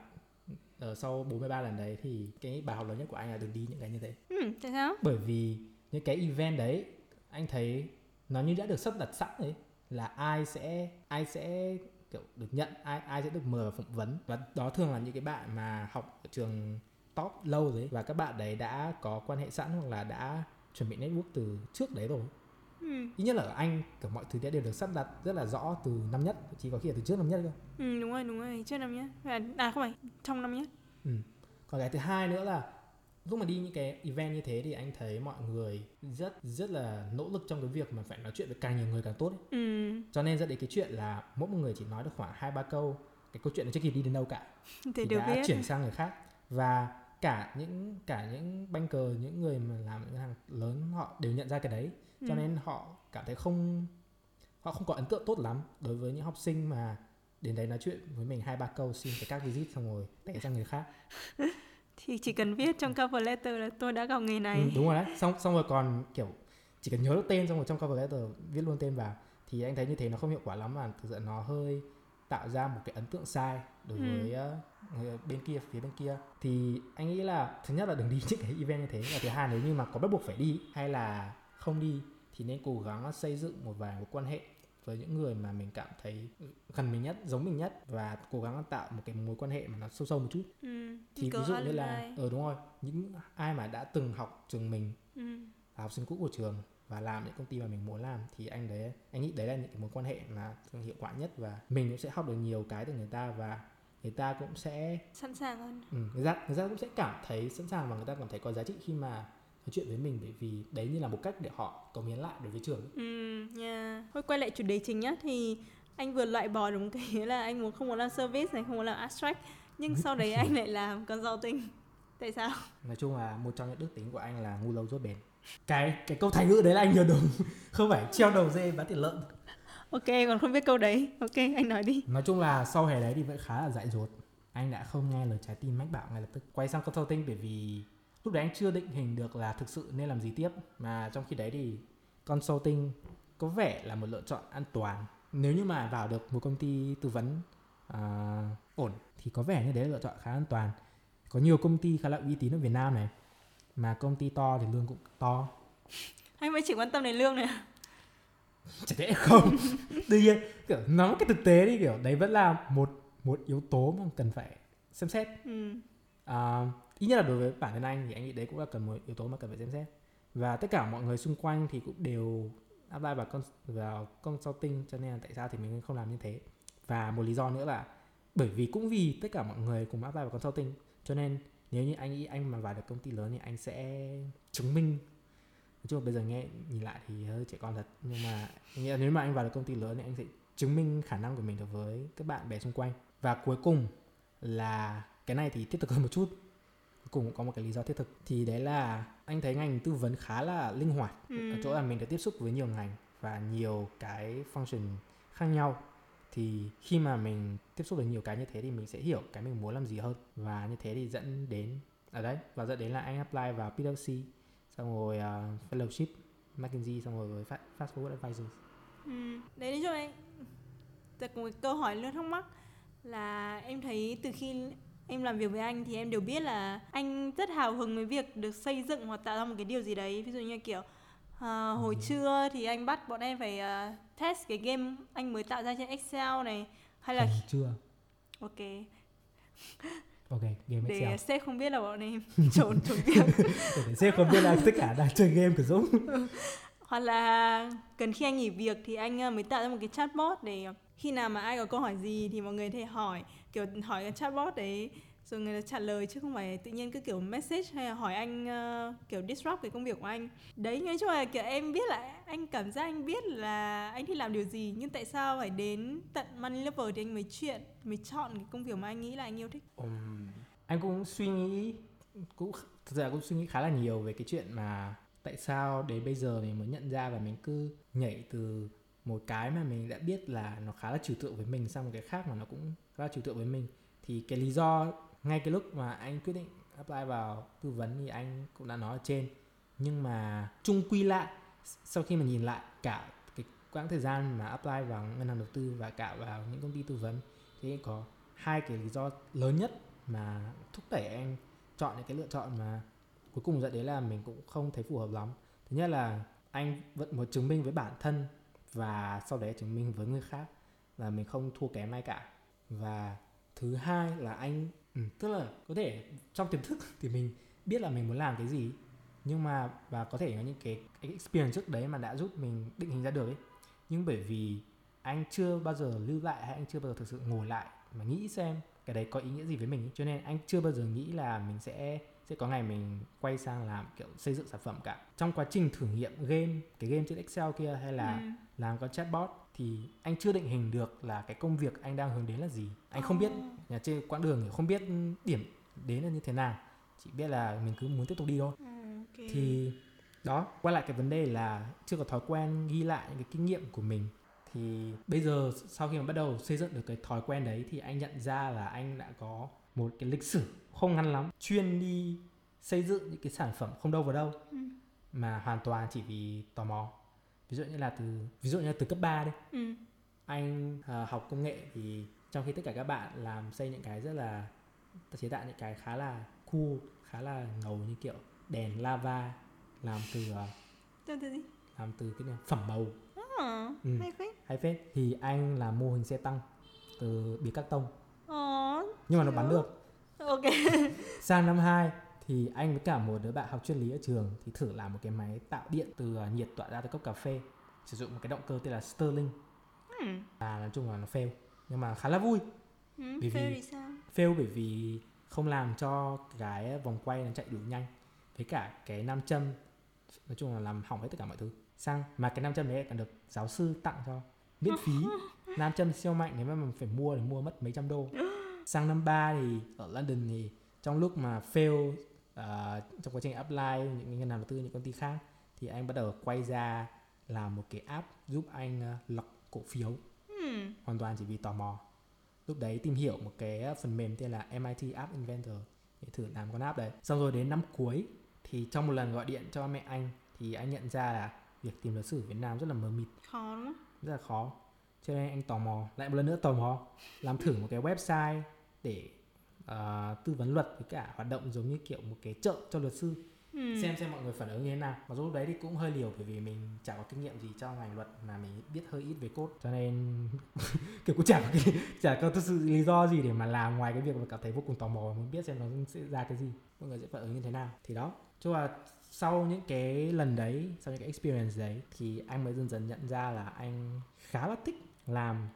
ở sau 43 lần đấy thì cái bài học lớn nhất của anh là đừng đi những cái như thế Ừ, tại sao? bởi vì những cái event đấy anh thấy nó như đã được sắp đặt sẵn đấy là ai sẽ ai sẽ kiểu được nhận ai ai sẽ được mời vào phỏng vấn và đó thường là những cái bạn mà học ở trường top lâu rồi và các bạn đấy đã có quan hệ sẵn hoặc là đã chuẩn bị network từ trước đấy rồi Ừ, ít nhất là ở anh kiểu mọi thứ đã đều được sắp đặt rất là rõ từ năm nhất chỉ có khi là từ trước năm nhất cơ ừ đúng rồi, đúng rồi, trước năm nhất. À, à không phải, trong năm nhất. còn cái thứ hai nữa là lúc mà đi những cái event như thế thì anh thấy mọi người rất rất là nỗ lực trong cái việc mà phải nói chuyện với càng nhiều người càng tốt ấy. Ừ, cho nên dẫn đến cái chuyện là mỗi một người chỉ nói được khoảng hai ba câu cái câu chuyện nó chưa kịp đi đến đâu cả thì thì đã biết. chuyển sang người khác và cả những cả những banker những người mà làm những ngân hàng lớn họ đều nhận ra cái đấy cho Ừ. nên họ cảm thấy không họ không có ấn tượng tốt lắm đối với những học sinh mà đến đấy nói chuyện với mình hai ba câu xin cái các visit xong rồi đẩy sang người khác Thì chỉ cần viết trong cover letter là tôi đã gặp nghề này. Ừ, đúng rồi đấy xong xong rồi còn kiểu chỉ cần nhớ được tên xong rồi trong cover letter viết luôn tên vào thì anh thấy như thế nó không hiệu quả lắm mà thực sự nó hơi tạo ra một cái ấn tượng sai đối Ừ. với ờ, người bên kia phía bên kia thì anh nghĩ là thứ nhất là đừng đi những cái event như thế và thứ hai nếu như mà có bắt buộc phải đi hay là không đi thì nên cố gắng xây dựng một vài mối quan hệ với những người mà mình cảm thấy gần mình nhất giống mình nhất và cố gắng tạo một cái mối quan hệ mà nó sâu sâu một chút Ừ, thì ví dụ như là alumni. ờ đúng rồi những ai mà đã từng học trường mình Ừ. là học sinh cũ của trường và làm những công ty mà mình muốn làm thì anh đấy anh nghĩ đấy là những cái mối quan hệ mà hiệu quả nhất và mình cũng sẽ học được nhiều cái từ người ta và người ta cũng sẽ Sẵn sàng hơn. ừ, người ta người ta cũng sẽ cảm thấy sẵn sàng và người ta cảm thấy có giá trị khi mà nói chuyện với mình bởi vì đấy như là một cách để họ cống hiến lại đối với trường Ừ, yeah. Thôi quay lại chủ đề chính nhá thì anh vừa loại bỏ một cái là anh muốn không muốn làm service này, không muốn làm abstract nhưng sau đấy anh lại làm consulting. Tại sao? nói chung là một trong những đức tính của anh là ngu lâu rốt bền cái cái câu thành ngữ đấy là anh nhớ đúng không phải treo đầu dê bán thịt lợn Ok, còn không biết câu đấy. Ok, anh nói đi. nói chung là sau hè đấy thì vẫn khá là dại dột anh đã không nghe lời trái tim mách bảo ngay lập tức quay sang consulting bởi vì lúc đấy anh chưa định hình được là thực sự nên làm gì tiếp mà trong khi đấy thì consulting có vẻ là một lựa chọn an toàn nếu như mà vào được một công ty tư vấn à, ổn thì có vẻ như đấy là lựa chọn khá an toàn có nhiều công ty khá là uy tín ở Việt Nam này mà công ty to thì lương cũng to Anh mới chỉ quan tâm đến lương này. Chả lẽ không? Tuy nhiên kiểu nói cái thực tế đi kiểu đấy vẫn là một một yếu tố mà cần phải xem xét. Ừ. à, ít nhất là đối với bản thân anh thì anh nghĩ đấy cũng là cần một yếu tố mà cần phải xem xét. Và tất cả mọi người xung quanh thì cũng đều apply vào con vào consulting cho nên là tại sao thì mình không làm như thế? Và một lý do nữa là bởi vì cũng vì tất cả mọi người cùng apply vào consulting cho nên nếu như anh nghĩ anh mà vào được công ty lớn thì anh sẽ chứng minh nói chung là bây giờ nghe nhìn lại thì hơi trẻ con thật. Nhưng mà nếu mà anh vào được công ty lớn thì anh sẽ chứng minh khả năng của mình được với các bạn bè xung quanh. Và cuối cùng là cái này thì thiết thực hơn một chút. Cuối cùng cũng có một cái lý do thiết thực. Thì đấy là anh thấy ngành tư vấn khá là linh hoạt. Ừ. ở chỗ là mình được tiếp xúc với nhiều ngành và nhiều cái function khác nhau. Thì khi mà mình tiếp xúc được nhiều cái như thế thì mình sẽ hiểu cái mình muốn làm gì hơn. Và như thế thì dẫn đến ở đấy và dẫn đến là anh apply vào PwC xong rồi uh, fellowship McKinsey xong rồi với Fast Forward Advisors Ừ. Đấy cho anh Thật một câu hỏi luôn thắc mắc là em thấy từ khi em làm việc với anh thì em đều biết là anh rất hào hứng với việc được xây dựng hoặc tạo ra một cái điều gì đấy ví dụ như kiểu uh, hồi Ừ. trưa thì anh bắt bọn em phải uh, test cái game anh mới tạo ra trên Excel này hay là chưa ok ok game để Excel. sếp không biết là bọn em trốn trốn việc để sếp không biết là tất cả đang chơi game của Dũng. Hoặc là cần khi anh nghỉ việc thì anh ờ, mới tạo ra một cái chatbot để khi nào mà ai có câu hỏi gì thì mọi người thể hỏi kiểu hỏi cái chatbot đấy rồi người ta trả lời chứ không phải tự nhiên cứ kiểu message hay là hỏi anh uh, kiểu disrupt cái công việc của anh. Đấy nói chung là kiểu em biết là anh cảm giác anh biết là anh thích làm điều gì nhưng tại sao phải đến tận money level thì anh mới chuyện mới chọn cái công việc mà anh nghĩ là anh yêu thích? Um, anh cũng suy nghĩ cũng thực ra cũng suy nghĩ khá là nhiều về cái chuyện mà tại sao đến bây giờ mình mới nhận ra và mình cứ nhảy từ một cái mà mình đã biết là nó khá là trừu tượng với mình sang một cái khác mà nó cũng khá là trừu tượng với mình. Thì cái lý do ngay cái lúc mà anh quyết định apply vào tư vấn thì anh cũng đã nói ở trên. Nhưng mà chung quy lại, sau khi mà nhìn lại cả cái quãng thời gian mà apply vào ngân hàng đầu tư và cả vào những công ty tư vấn, thì có hai cái lý do lớn nhất mà thúc đẩy anh chọn những cái lựa chọn mà cuối cùng dẫn đến là mình cũng không thấy phù hợp lắm. Thứ nhất là anh vẫn muốn chứng minh với bản thân và sau đấy chứng minh với người khác là mình không thua kém ai cả. Và thứ hai là anh ừ, tức là có thể trong tiềm thức thì mình biết là mình muốn làm cái gì nhưng mà và có thể có những cái, cái experience trước đấy mà đã giúp mình định hình ra được ấy nhưng bởi vì anh chưa bao giờ lưu lại hay anh chưa bao giờ thực sự ngồi lại mà nghĩ xem cái đấy có ý nghĩa gì với mình ấy. cho nên anh chưa bao giờ nghĩ là mình sẽ sẽ có ngày mình quay sang làm kiểu xây dựng sản phẩm cả trong quá trình thử nghiệm game cái game trên Excel kia hay là Ừ. làm con chatbot thì anh chưa định hình được là cái công việc anh đang hướng đến là gì anh không biết Oh. nhà trên quãng đường thì không biết điểm đến là như thế nào chỉ biết là mình cứ muốn tiếp tục đi thôi Ừ, ok. thì đó quay lại cái vấn đề là chưa có thói quen ghi lại những cái kinh nghiệm của mình thì bây giờ sau khi mà bắt đầu xây dựng được cái thói quen đấy thì anh nhận ra là anh đã có một cái lịch sử không ngắn lắm chuyên đi xây dựng những cái sản phẩm không đâu vào đâu Ừ. mà hoàn toàn chỉ vì tò mò ví dụ như là từ ví dụ như là từ cấp 3 đi Ừ. anh à, học công nghệ thì trong khi tất cả các bạn làm xây những cái rất là chế tạo những cái khá là cool khá là ngầu như kiểu đèn lava làm từ à, Từ gì? làm từ cái này, phẩm màu À, Ừ. hay phết. hay phết thì anh làm mô hình xe tăng từ bìa cắt tông Ồ, nhưng mà nó bắn được ok. sang năm 2 thì anh với cả một đứa bạn học chuyên lý ở trường thì thử làm một cái máy tạo điện từ à, nhiệt tỏa ra từ cốc cà phê. Sử dụng một cái động cơ tên là Stirling Ừ. và nói chung là nó fail nhưng mà khá là vui. Ừ, Bởi fail vì- thì sao? fail bởi vì không làm cho cái vòng quay nó chạy đủ nhanh. Với cả cái nam châm nói chung là làm hỏng hết tất cả mọi thứ. Sang mà cái nam châm đấy còn được giáo sư tặng cho. Miễn phí. Nam châm siêu mạnh nếu mà mình phải mua thì mua mất mấy trăm đô. Sang năm 3 thì ở London thì trong lúc mà fail ờ, trong quá trình apply những ngân hàng đầu tư những công ty khác thì anh bắt đầu quay ra làm một cái app giúp anh ờ, lọc cổ phiếu. Ừ. hoàn toàn chỉ vì tò mò. Lúc đấy tìm hiểu một cái phần mềm tên là MIT App Inventor để thử làm con app đấy. Xong rồi đến năm cuối thì trong một lần gọi điện cho mẹ anh thì anh nhận ra là việc tìm luật sư ở Việt Nam rất là mờ mịt. Khó không? rất là khó. Cho nên anh tò mò lại một lần nữa tò mò làm thử một cái website để ờ, tư vấn luật với cả hoạt động giống như kiểu một cái chợ cho luật sư. Ừ. xem xem mọi người phản ứng như thế nào. Dù lúc đấy thì cũng hơi liều bởi vì mình chẳng có kinh nghiệm gì trong ngành luật mà mình biết hơi ít về code. Cho nên kiểu cũng chẳng có cái, chả có thực sự lý do gì để mà làm ngoài cái việc mà cảm thấy vô cùng tò mò muốn biết xem nó sẽ ra cái gì. Mọi người sẽ phản ứng như thế nào. Thì đó. Chung là sau những cái lần đấy sau những cái experience đấy thì anh mới dần dần nhận ra là anh khá là thích làm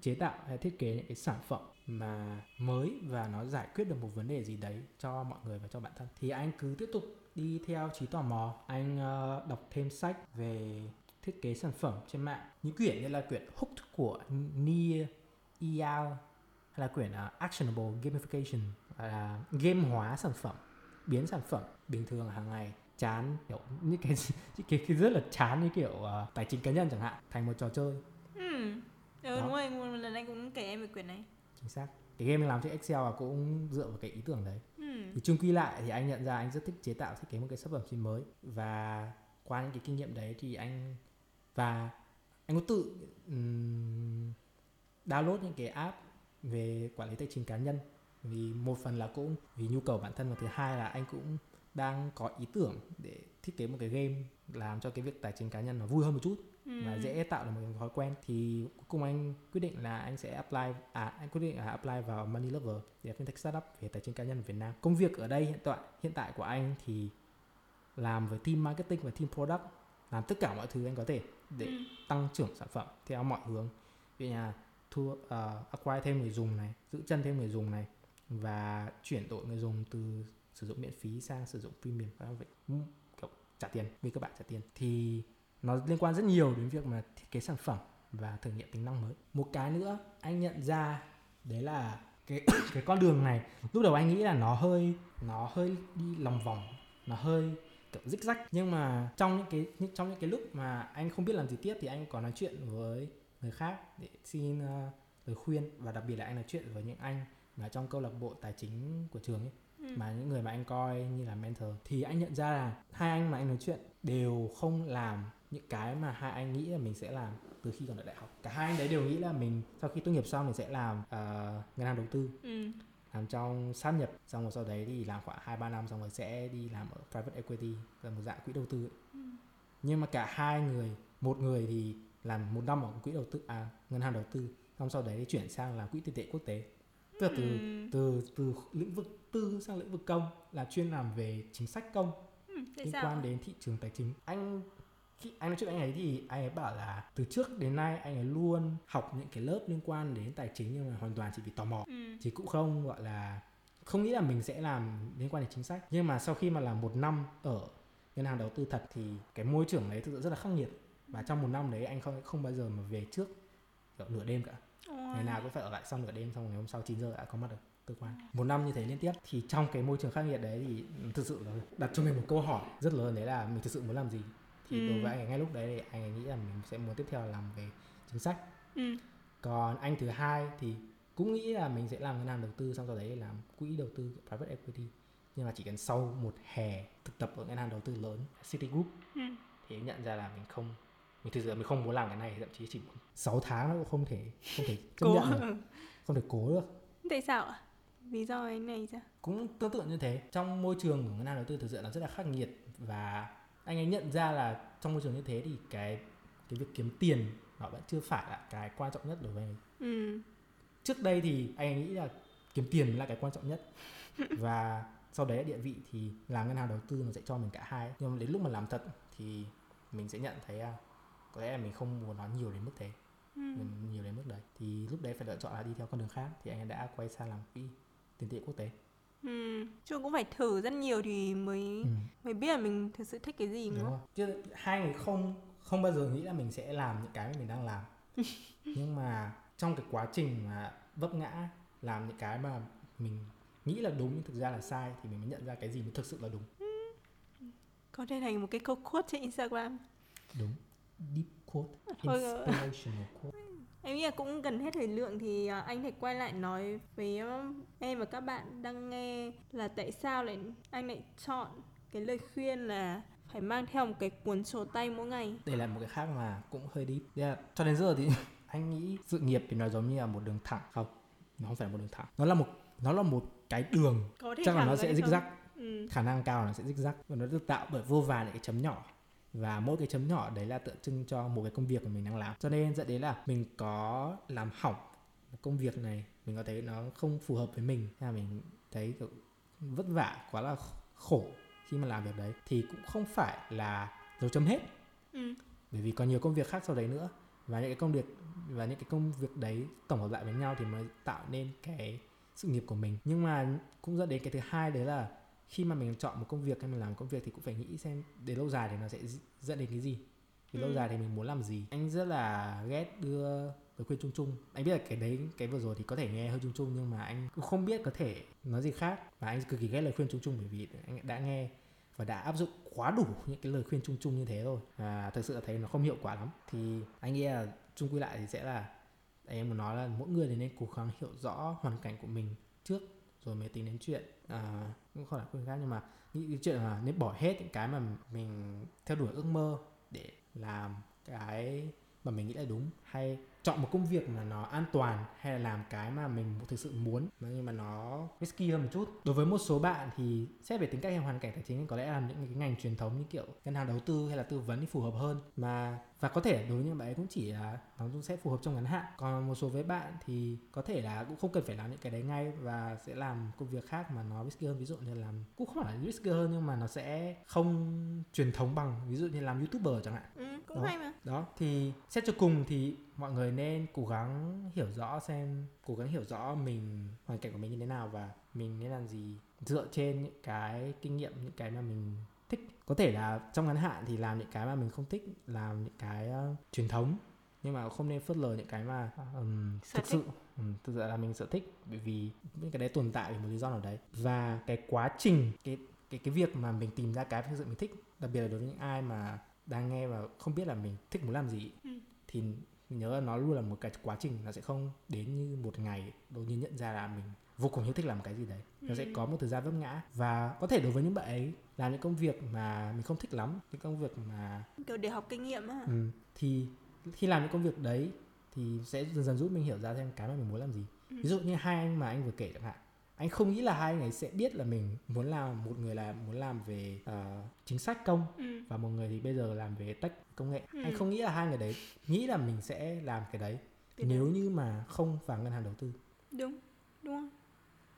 chế tạo hay thiết kế những cái sản phẩm mà mới và nó giải quyết được một vấn đề gì đấy cho mọi người và cho bản thân. Thì anh cứ tiếp tục đi theo trí tò mò. Anh ờ, đọc thêm sách về thiết kế sản phẩm trên mạng. Những quyển như là quyển Hooked của Nia Eyal hay là quyển ờ, Actionable Gamification là game hóa sản phẩm biến sản phẩm bình thường hàng ngày. Chán kiểu những cái những cái, cái rất là chán như kiểu ờ, tài chính cá nhân chẳng hạn thành một trò chơi. Ừ. Ừ, Đó. đúng rồi, một lần anh cũng về quyển này chính xác. Cái game mình làm trên Excel là cũng dựa vào cái ý tưởng đấy. Ừ. thì chung quy lại thì anh nhận ra anh rất thích chế tạo thiết kế một cái sản phẩm gì mới. Và qua những cái kinh nghiệm đấy thì anh và anh có tự um, download những cái app về quản lý tài chính cá nhân. Vì một phần là cũng vì nhu cầu bản thân và thứ hai là anh cũng đang có ý tưởng để thiết kế một cái game làm cho cái việc tài chính cá nhân nó vui hơn một chút Ừ. và dễ tạo được một thói quen thì cuối cùng anh quyết định là anh sẽ apply à anh quyết định là apply vào Money Lover để fintech startup về tài chính cá nhân Việt Nam công việc ở đây hiện tại hiện tại của anh thì làm với team marketing và team product làm tất cả mọi thứ anh có thể để Ừ. tăng trưởng sản phẩm theo mọi hướng ví dụ như là thu uh, acquire thêm người dùng này giữ chân thêm người dùng này và chuyển đổi người dùng từ sử dụng miễn phí sang sử dụng premium và vậy ừ, kiểu trả tiền vì các bạn trả tiền thì nó liên quan rất nhiều đến việc mà thiết kế sản phẩm và thử nghiệm tính năng mới. Một cái nữa anh nhận ra đấy là cái cái con đường này. Lúc đầu anh nghĩ là nó hơi nó hơi đi lòng vòng nó hơi kiểu rích rách. Nhưng mà trong những cái những- trong những cái lúc mà anh không biết làm gì tiếp thì anh có nói chuyện với người khác để xin ờ, lời khuyên. Và đặc biệt là anh nói chuyện với những anh mà trong câu lạc bộ tài chính của trường ấy Ừ. mà những người mà anh coi như là mentor. Thì anh nhận ra là hai anh mà anh nói chuyện đều không làm những cái mà hai anh nghĩ là mình sẽ làm từ khi còn ở đại học cả hai anh đấy đều nghĩ là mình sau khi tốt nghiệp xong mình sẽ làm ờ, ngân hàng đầu tư Ừ. làm trong sát nhập xong rồi sau đấy thì làm khoảng hai ba năm xong rồi sẽ đi làm ở private equity là một dạng quỹ đầu tư ấy. Ừ. nhưng mà cả hai người một người thì làm một năm ở quỹ đầu tư à ngân hàng đầu tư xong sau đấy thì chuyển sang làm quỹ tiền tệ quốc tế tức là từ Ừ. từ từ lĩnh vực tư sang lĩnh vực công là chuyên làm về chính sách công Ừ. Liên sao? quan đến thị trường tài chính anh khi anh nói chuyện với anh ấy thì anh ấy bảo là từ trước đến nay anh ấy luôn học những cái lớp liên quan đến tài chính nhưng mà hoàn toàn chỉ vì tò mò. Ừ. thì cũng không gọi là không nghĩ là mình sẽ làm liên quan đến chính sách. Nhưng mà sau khi mà làm một năm ở ngân hàng đầu tư thật thì cái môi trường đấy thực sự rất là khắc nghiệt. Và trong một năm đấy anh không không bao giờ mà về trước kiểu nửa đêm cả. Ôi. ngày nào cũng phải ở lại sau nửa đêm xong ngày hôm sau 9 giờ đã có mặt ở cơ quan. Một năm như thế liên tiếp thì trong cái môi trường khắc nghiệt đấy thì thực sự là đặt cho mình một câu hỏi rất lớn đấy là mình thực sự muốn làm gì thì Ừ. đối với anh ngay lúc đấy thì anh ấy nghĩ là mình sẽ muốn tiếp theo là làm về chính sách Ừ. còn anh thứ hai thì cũng nghĩ là mình sẽ làm ngân hàng đầu tư xong sau đấy làm quỹ đầu tư private equity nhưng mà chỉ cần sau một hè thực tập ở ngân hàng đầu tư lớn Citigroup Ừ. thì nhận ra là mình không mình thực sự mình không muốn làm cái này thậm chí chỉ 6 tháng nó cũng không thể không thể chấp Cố. nhận được không thể cố được Tại sao ạ? Lý do anh này sao? cũng tương tự như thế trong môi trường của ngân hàng đầu tư thực sự là rất là khắc nghiệt và anh ấy nhận ra là trong môi trường như thế thì cái cái việc kiếm tiền nó vẫn chưa phải là cái quan trọng nhất đối với anh ấy. Ừ. trước đây thì anh ấy nghĩ là kiếm tiền là cái quan trọng nhất và sau đấy là địa vị thì làm ngân hàng đầu tư nó sẽ cho mình cả hai nhưng mà đến lúc mà làm thật thì mình sẽ nhận thấy à, có lẽ là mình không muốn nó nhiều đến mức thế Ừ. mình nhiều đến mức đấy thì lúc đấy phải lựa chọn là đi theo con đường khác thì anh ấy đã quay sang làm quỹ tiền tệ quốc tế Ừ. Chung cũng phải thử rất nhiều thì mới ừ. mới biết là mình thực sự thích cái gì đúng nữa. không chứ hai người không không bao giờ nghĩ là mình sẽ làm những cái mà mình đang làm nhưng mà trong cái quá trình mà vấp ngã làm những cái mà mình nghĩ là đúng nhưng thực ra là sai thì mình mới nhận ra cái gì mới thực sự là đúng Có thể thành một cái câu quote trên Instagram. đúng deep quote inspirational quote Em nghĩ là cũng gần hết thời lượng thì à, anh thể quay lại nói với um, em và các bạn đang nghe là tại sao lại anh lại chọn cái lời khuyên là phải mang theo một cái cuốn sổ tay mỗi ngày. đây là một cái khác mà cũng hơi deep. Yeah. cho đến giờ thì anh nghĩ sự nghiệp thì nó giống như là một đường thẳng. Không nó không phải là một đường thẳng. Nó là một nó là một cái đường. Chắc là nó sẽ rích rắc Ừ. khả năng cao là nó sẽ rích rắc và nó được tạo bởi vô vàn những cái chấm nhỏ và mỗi cái chấm nhỏ đấy là tượng trưng cho một cái công việc mà mình đang làm. Cho nên dẫn đến là mình có làm hỏng công việc này mình có thấy nó không phù hợp với mình hay là mình thấy kiểu vất vả quá là khổ khi mà làm việc đấy thì cũng không phải là dấu chấm hết. Ừ. bởi vì còn nhiều công việc khác sau đấy nữa. Và những cái công việc và những cái công việc đấy tổng hợp lại với nhau thì mới tạo nên cái sự nghiệp của mình. Nhưng mà cũng dẫn đến cái thứ hai đấy là khi mà mình chọn một công việc hay mình làm một công việc thì cũng phải nghĩ xem đến lâu dài thì nó sẽ dẫn đến cái gì. Thì lâu Ừ. dài thì mình muốn làm gì. Anh rất là ghét đưa lời khuyên chung chung. Anh biết là cái đấy cái vừa rồi thì có thể nghe hơi chung chung nhưng mà anh cũng không biết có thể nói gì khác. Và anh cực kỳ ghét lời khuyên chung chung bởi vì anh đã nghe và đã áp dụng quá đủ những cái lời khuyên chung chung như thế rồi. Và thực sự là thấy nó không hiệu quả lắm. Thì anh nghĩ là chung quy lại thì sẽ là em muốn nói là mỗi người thì nên cố gắng hiểu rõ hoàn cảnh của mình trước rồi mới tính đến chuyện à, cũng không phải quyền khác, nhưng mà nghĩ cái chuyện là nên bỏ hết những cái mà mình theo đuổi ước mơ để làm cái mà mình nghĩ là đúng. Hay chọn một công việc mà nó an toàn, hay là làm cái mà mình thực sự muốn nhưng mà nó risky hơn một chút. Đối với một số bạn thì xét về tính cách hay hoàn cảnh tài chính có lẽ là những cái ngành truyền thống như kiểu ngân hàng đầu tư hay là tư vấn thì phù hợp hơn. Mà và có thể đối với những bạn ấy cũng chỉ là nó cũng sẽ phù hợp trong ngắn hạn. Còn một số với bạn thì có thể là cũng không cần phải làm những cái đấy ngay và sẽ làm công việc khác mà nó risky hơn. Ví dụ như làm cũng không phải là risky hơn nhưng mà nó sẽ không truyền thống bằng ví dụ như làm youtuber chẳng hạn. Ừ, cũng Đó. hay mà. Đó thì xét cho cùng thì mọi người nên cố gắng hiểu rõ xem cố gắng hiểu rõ mình hoàn cảnh của mình như thế nào và mình nên làm gì dựa trên những cái kinh nghiệm những cái mà mình thích. Có thể là trong ngắn hạn thì làm những cái mà mình không thích làm những cái uh, truyền thống nhưng mà không nên phớt lờ những cái mà um, Sở thực sự um, thực sự là mình sở thích bởi vì những cái đấy tồn tại vì một lý do nào đấy. Và cái quá trình cái cái cái việc mà mình tìm ra cái thực sự mình thích đặc biệt là đối với những ai mà đang nghe và không biết là mình thích muốn làm gì Ừ. thì mình nhớ là nó luôn là một cái quá trình nó sẽ không đến như một ngày đột nhiên nhận ra là mình vô cùng yêu thích làm cái gì đấy nó sẽ Ừ. có một thời gian vấp ngã và có thể đối với những bạn ấy làm những công việc mà mình không thích lắm những công việc mà kiểu để học kinh nghiệm á ừ, thì khi làm những công việc đấy thì sẽ dần dần giúp mình hiểu ra xem cái mà mình muốn làm gì Ừ. ví dụ như hai anh mà anh vừa kể chẳng hạn anh không nghĩ là hai anh ấy sẽ biết là mình muốn làm một người là muốn làm về ờ, chính sách công ừ. và một người thì bây giờ làm về tech công nghệ Ừ. anh không nghĩ là hai người đấy nghĩ là mình sẽ làm cái đấy Cái nếu đấy. như mà không vào ngân hàng đầu tư đúng đúng không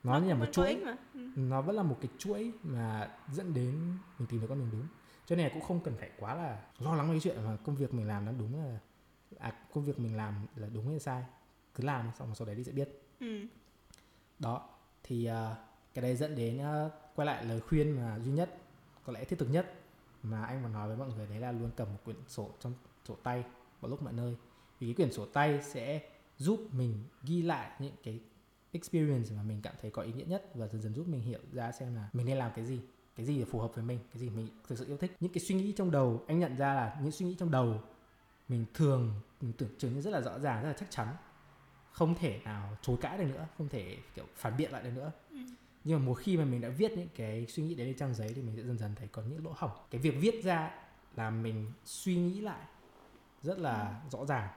nó như là một chuỗi. ừ. nó vẫn là một cái chuỗi mà dẫn đến mình tìm được con đường đúng. Cho nên là cũng không cần phải quá là lo lắng về cái chuyện mà công việc mình làm nó đúng là à, công việc mình làm là đúng hay sai. Cứ làm xong rồi sau đấy đi sẽ biết. Ừ. đó. Thì ờ, cái đấy dẫn đến ờ, quay lại lời khuyên mà duy nhất có lẽ thiết thực nhất mà anh muốn nói với mọi người đấy là luôn cầm một quyển sổ trong sổ tay vào lúc mọi nơi. Vì cái quyển sổ tay sẽ giúp mình ghi lại những cái experience mà mình cảm thấy có ý nghĩa nhất và dần dần giúp mình hiểu ra xem là mình nên làm cái gì cái gì là phù hợp với mình cái gì mình thực sự yêu thích. Những cái suy nghĩ trong đầu anh nhận ra là những suy nghĩ trong đầu mình thường mình tưởng chừng như rất là rõ ràng rất là chắc chắn. Không thể nào chối cãi được nữa không thể kiểu phản biện lại được nữa. Ừ. nhưng mà một khi mà mình đã viết những cái suy nghĩ đấy lên trang giấy thì mình sẽ dần dần thấy có những lỗ hổng. Cái việc viết ra là mình suy nghĩ lại rất là rõ ràng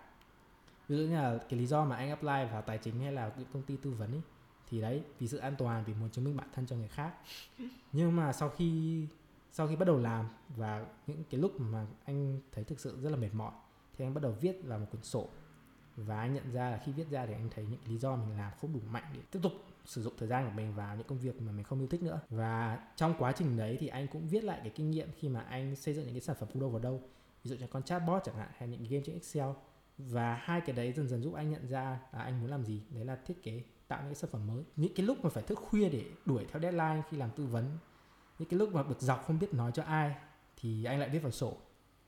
ví dụ như là cái lý do mà anh apply vào tài chính hay là những công ty tư vấn ấy thì đấy, vì sự an toàn, vì muốn chứng minh bản thân cho người khác. Nhưng mà sau khi sau khi bắt đầu làm và những cái lúc mà anh thấy thực sự rất là mệt mỏi, thì anh bắt đầu viết vào một cuốn sổ. Và anh nhận ra là khi viết ra thì anh thấy những lý do mình làm không đủ mạnh để tiếp tục sử dụng thời gian của mình vào những công việc mà mình không yêu thích nữa. Và trong quá trình đấy thì anh cũng viết lại cái kinh nghiệm khi mà anh xây dựng những cái sản phẩm đâu vào đâu. Ví dụ như con chatbot chẳng hạn, hay những game trên Excel và hai cái đấy dần dần giúp anh nhận ra là anh muốn làm gì. Đấy là thiết kế, tạo những cái sản phẩm mới. Những cái lúc mà phải thức khuya để đuổi theo deadline khi làm tư vấn, những cái lúc mà bực dọc không biết nói cho ai thì anh lại viết vào sổ.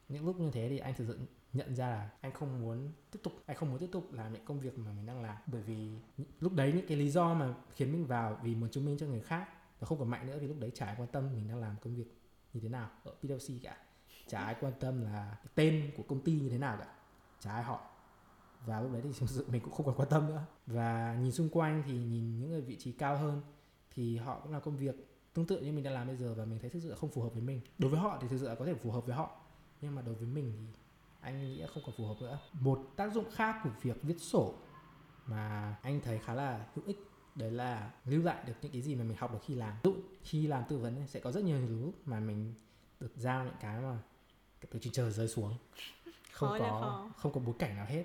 Những lúc như thế thì anh thực sự nhận ra là anh không muốn tiếp tục, anh không muốn tiếp tục làm những công việc mà mình đang làm. Bởi vì lúc đấy những cái lý do mà khiến mình vào vì muốn chứng minh cho người khác nó không còn mạnh nữa thì lúc đấy chả ai quan tâm mình đang làm công việc như thế nào, ở PwC cả. Chả ai quan tâm là tên của công ty như thế nào cả chả ai hỏi và lúc đấy thì thực sự mình cũng không còn quan tâm nữa. Và nhìn xung quanh thì nhìn những người vị trí cao hơn thì họ cũng làm công việc tương tự như mình đang làm bây giờ và mình thấy thực sự là không phù hợp với mình. Đối với họ thì thực sự là có thể phù hợp với họ, nhưng mà đối với mình thì anh nghĩ không còn phù hợp nữa. Một tác dụng khác của việc viết sổ mà anh thấy khá là hữu ích, đấy là lưu lại được những cái gì mà mình học được khi làm. Ví dụ khi làm tư vấn sẽ có rất nhiều lúc mà mình được giao những cái mà từ trên trời rơi xuống không Khó có khó. không có bối cảnh nào hết.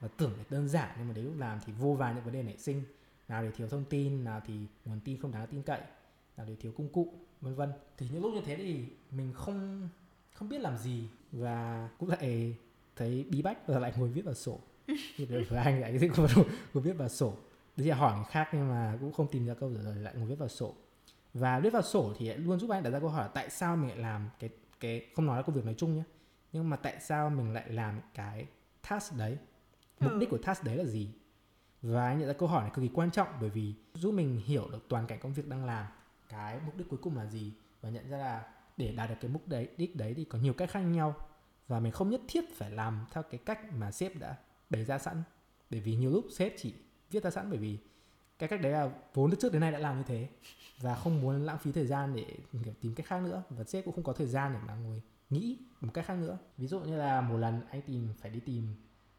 Và tưởng là đơn giản nhưng mà đến lúc làm thì vô vàn những vấn đề nảy sinh. Nào thì thiếu thông tin nào thì nguồn tin không đáng tin cậy. Nào thì thiếu công cụ vân vân. Thì những lúc như thế thì mình không không biết làm gì. Và cũng lại thấy bí bách và lại ngồi viết vào sổ. Như thế với anh thì sẽ ngồi, ngồi viết vào sổ. Đấy là hỏi người khác nhưng mà cũng không tìm ra câu trả lời lại ngồi viết vào sổ. Và viết vào sổ thì luôn giúp anh đặt ra câu hỏi tại sao mình lại làm cái cái không nói là công việc nói chung nhé nhưng mà tại sao mình lại làm cái task đấy? Mục Ừ. đích của task đấy là gì? Và nhận ra câu hỏi này cực kỳ quan trọng bởi vì giúp mình hiểu được toàn cảnh công việc đang làm cái mục đích cuối cùng là gì? Và nhận ra là để đạt được cái mục đấy đích đấy thì có nhiều cách khác nhau. Và mình không nhất thiết phải làm theo cái cách mà sếp đã bày ra sẵn. Bởi vì nhiều lúc sếp chỉ viết ra sẵn bởi vì cái cách đấy là vốn từ trước đến nay đã làm như thế. Và không muốn lãng phí thời gian để kiểu tìm cách khác nữa. Và sếp cũng không có thời gian để mà ngồi nghĩ một cách khác nữa. Ví dụ như là một lần anh tìm phải đi tìm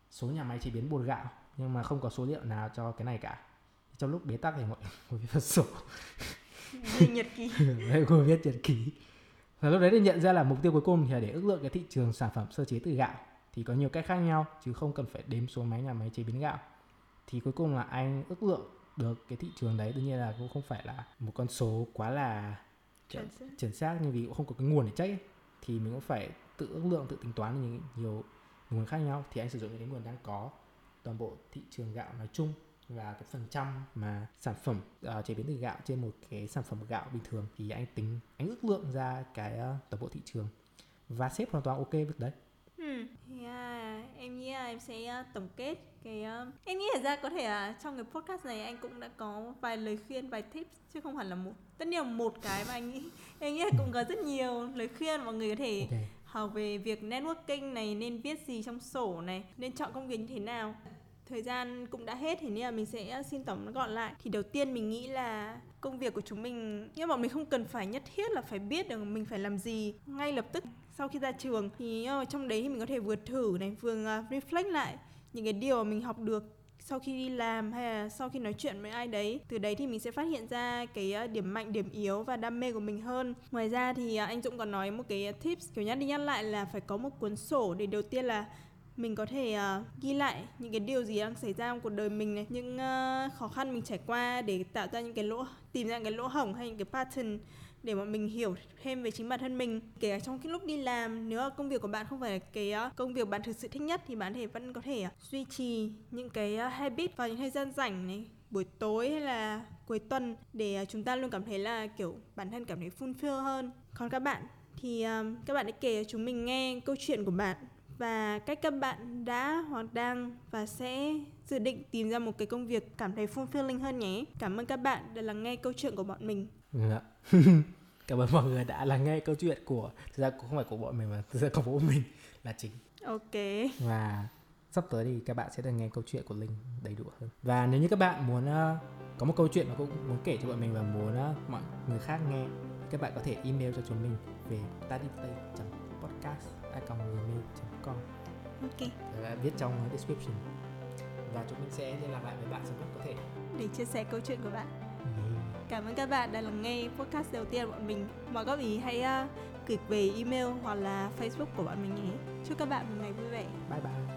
số nhà máy chế biến bột gạo nhưng mà không có số liệu nào cho cái này cả. Trong lúc bế tắc thì mọi người viết sổ. Nhật ký. Đấy cô viết nhật ký. Và lúc đấy thì nhận ra là mục tiêu cuối cùng thì là để ước lượng cái thị trường sản phẩm sơ chế từ gạo. Thì có nhiều cách khác nhau chứ không cần phải đếm số máy nhà máy chế biến gạo. Thì cuối cùng là anh ước lượng được cái thị trường đấy đương nhiên là cũng không phải là một con số quá là Chuẩn xác. nhưng vì cũng không có cái nguồn để ấy thì mình cũng phải tự ước lượng tự tính toán những nhiều nguồn khác nhau thì anh sử dụng những cái nguồn đang có toàn bộ thị trường gạo nói chung và cái phần trăm mà sản phẩm uh, chế biến từ gạo trên một cái sản phẩm gạo bình thường thì anh tính anh ước lượng ra cái uh, toàn bộ thị trường và xếp hoàn toàn ok việc đấy Ừ. Yeah, em nghĩ là em sẽ uh, tổng kết cái uh, em nghĩ là ra có thể là trong cái podcast này anh cũng đã có vài lời khuyên vài tips chứ không hẳn là một tất nhiên là một cái mà anh nghĩ em nghĩ là cũng có rất nhiều lời khuyên mọi người có thể ok. học về việc networking này nên viết gì trong sổ này nên chọn công việc như thế nào thời gian cũng đã hết thì nên là mình sẽ ờ, xin tóm gọn lại. Thì đầu tiên mình nghĩ là công việc của chúng mình, nhưng mà mình không cần phải nhất thiết là phải biết được mình phải làm gì ngay lập tức sau khi ra trường. Thì ờ, trong đấy thì mình có thể vừa thử này, vừa ờ, reflect lại những cái điều mà mình học được sau khi đi làm hay là sau khi nói chuyện với ai đấy. Từ đấy thì mình sẽ phát hiện ra cái điểm mạnh, điểm yếu và đam mê của mình hơn. Ngoài ra thì anh Dũng còn nói một cái tips kiểu nhắc đi nhắc lại là phải có một cuốn sổ để đầu tiên là mình có thể uh, ghi lại những cái điều gì đang xảy ra trong cuộc đời mình này. Những uh, khó khăn mình trải qua để tạo ra những cái lỗ tìm ra những cái lỗ hổng hay những cái pattern để bọn mình hiểu thêm về chính bản thân mình. Kể cả trong cái lúc đi làm nếu công việc của bạn không phải là cái uh, công việc bạn thực sự thích nhất thì bạn thể vẫn có thể uh, duy trì những cái uh, habit vào những thời gian rảnh này buổi tối hay là cuối tuần để uh, chúng ta luôn cảm thấy là kiểu bản thân cảm thấy fulfill hơn. Còn các bạn thì um, các bạn hãy kể cho chúng mình nghe câu chuyện của bạn và cách các bạn đã hoặc đang và sẽ dự định tìm ra một cái công việc cảm thấy fulfilling hơn nhé. Cảm ơn các bạn đã lắng nghe câu chuyện của bọn mình. Dạ. Cảm ơn mọi người đã lắng nghe câu chuyện của thực ra cũng không phải của bọn mình mà thực ra của bố mình là chính Ok. và sắp tới thì các bạn sẽ được nghe câu chuyện của Linh đầy đủ hơn và nếu như các bạn muốn uh, có một câu chuyện mà cũng muốn kể cho bọn mình và muốn uh, mọi người khác nghe các bạn có thể email cho chúng mình về studyplay.podcast@gmail.com Ok. và viết trong description và chúng mình sẽ liên lạc lại với bạn sớm nhất có thể Để chia sẻ câu chuyện của bạn. Cảm ơn các bạn đã lắng nghe podcast đầu tiên của bọn mình. Mọi góp ý hãy uh, gửi về email hoặc là Facebook của bọn mình nhé. Chúc các bạn một ngày vui vẻ. bye bye